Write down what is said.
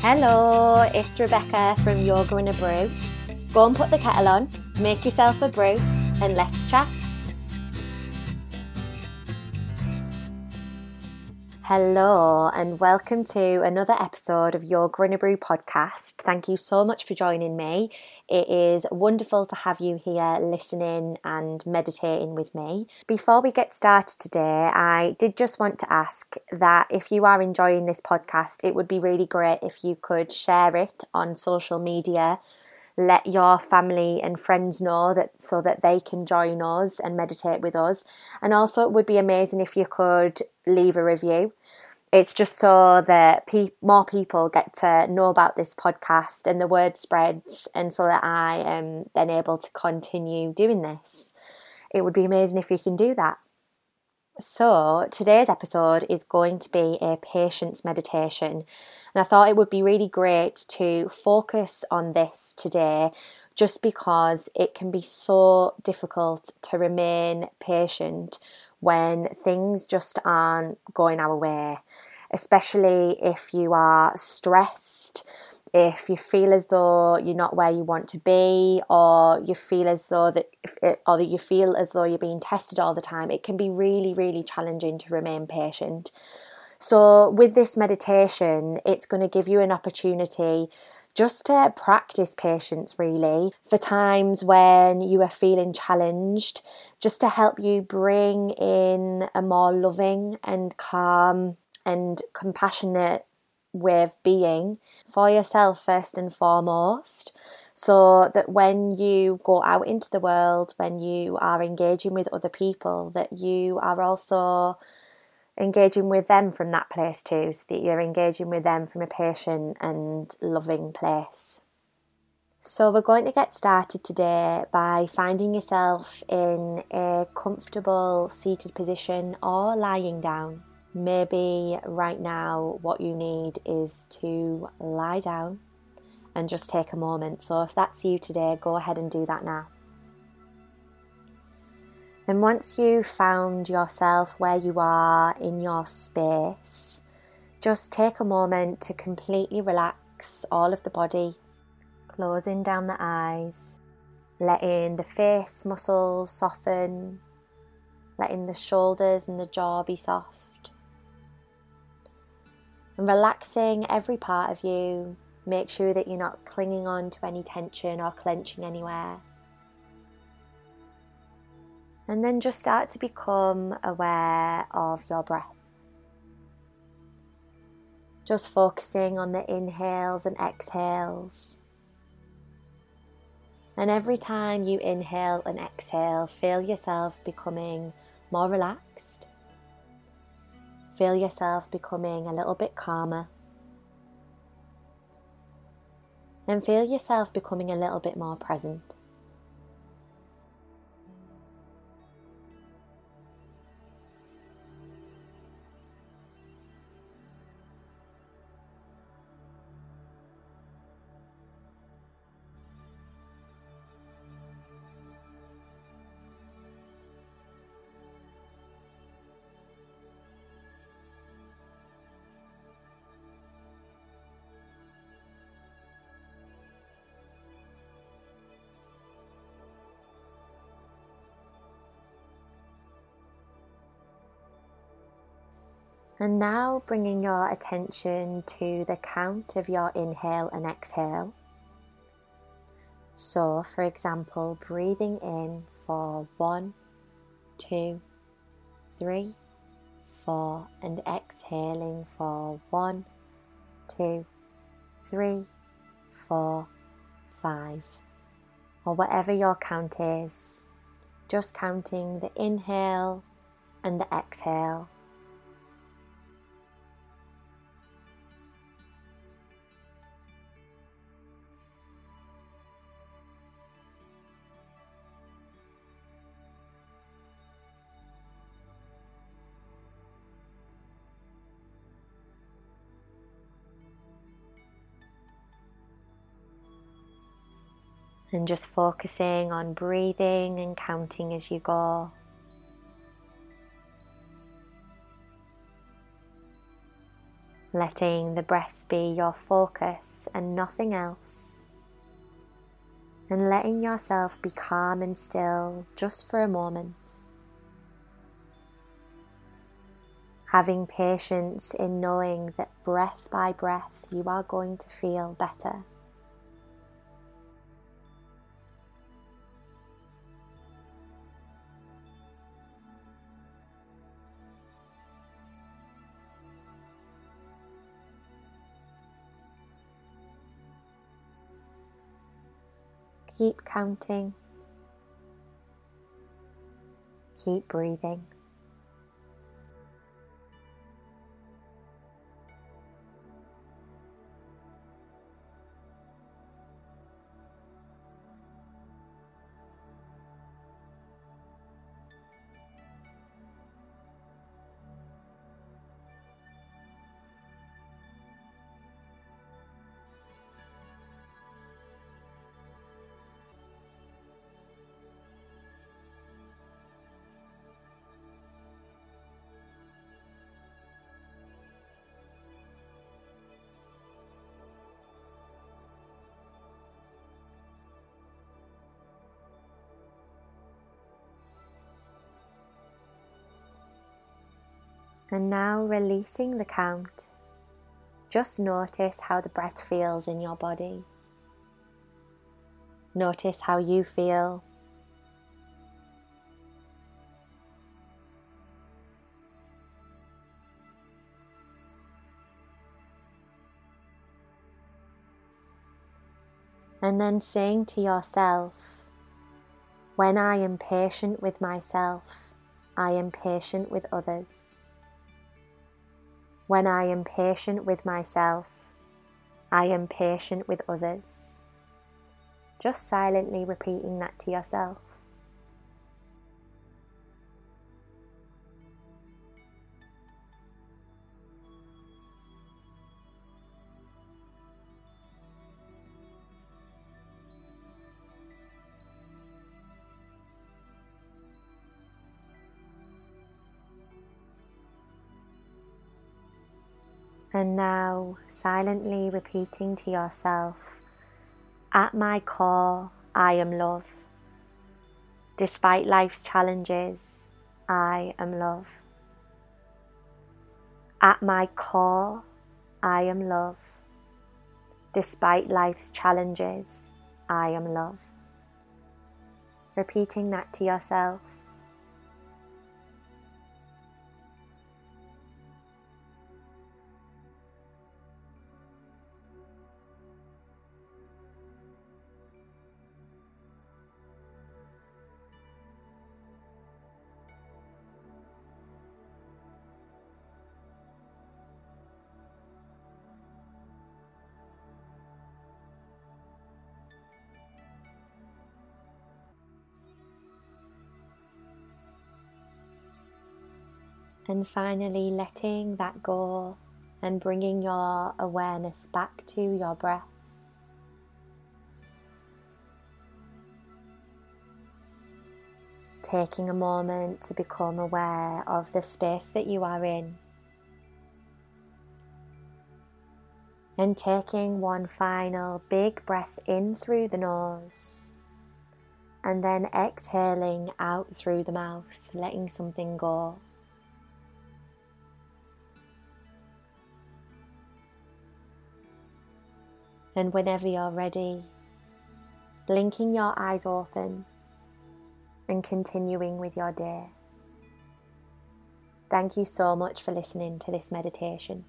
Hello, it's Rebecca from Yoga in a Brew. Go and put the kettle on, make yourself a brew, and let's chat. Hello, and welcome to another episode of Yoga in a Brew podcast. Thank you so much for joining me. It is wonderful to have you here listening and meditating with me. Before we get started today, I did just want to ask that if you are enjoying this podcast, it would be really great if you could share it on social media let your family and friends know that so that they can join us and meditate with us. And also, it would be amazing if you could leave a review. It's just so that pe- more people get to know about this podcast and the word spreads, and so that I am then able to continue doing this. It would be amazing if you can do that. So, today's episode is going to be a patience meditation, and I thought it would be really great to focus on this today just because it can be so difficult to remain patient when things just aren't going our way, especially if you are stressed if you feel as though you're not where you want to be or you feel as though that it, eh, or that you feel as though you're being tested all the time it can be really really challenging to remain patient. So with this meditation it's going to give you an opportunity just to practice patience really for times when you are feeling challenged just to help you bring in a more loving and calm and compassionate of being for yourself first and foremost. So that when you go out into the world, when you are engaging with other people, that you are also engaging with them from that place too, so that you're engaging with them from a patient and loving place. So, we're going to get started today by finding yourself in a comfortable seated position or lying down. Maybe right now, what you need is to lie down and just take a moment. So, if that's you today, go ahead and do that now. And once you've found yourself where you are in your space, just take a moment to completely relax all of the body, closing down the eyes, letting the face muscles soften, letting the shoulders and the jaw be soft and relaxing every part of you. Make sure that you're not clinging on to any tension or clenching anywhere. And then just start to become aware of your breath. Just focusing on the inhales and exhales. And every time you inhale and exhale, feel yourself becoming more relaxed feel yourself becoming a little bit calmer. And feel yourself becoming a little bit more present. And now bringing your attention to the count of your inhale and exhale. So, for example, breathing in for one, two, three, four, and exhaling for one, two, three, four, five, or whatever your count is. Just counting the inhale and the exhale and just focusing on breathing and counting as you go. letting the breath be your focus and nothing else, and letting yourself be calm and still just for a moment. Having patience in knowing that breath by breath you are going to feel better. Keep counting. Keep breathing. And now releasing the count, just notice how the breath feels in your body. Notice how you feel. And then saying to yourself, when I am patient with myself, I am patient with others. When I am patient with myself, I am patient with others. Just silently repeating that to yourself. And now, silently repeating to yourself, At my core, I am love. Despite life's challenges, I am love. At my core, I am love. Despite life's challenges, I am love. Repeating that to yourself. And finally, letting that go and bringing your awareness back to your breath. Taking a moment to become aware of the space that you are in. And taking one final big breath in through the nose. And then exhaling out through the mouth, letting something go. And whenever you're ready, blinking your eyes open and continuing with your day. Thank you so much for listening to this meditation.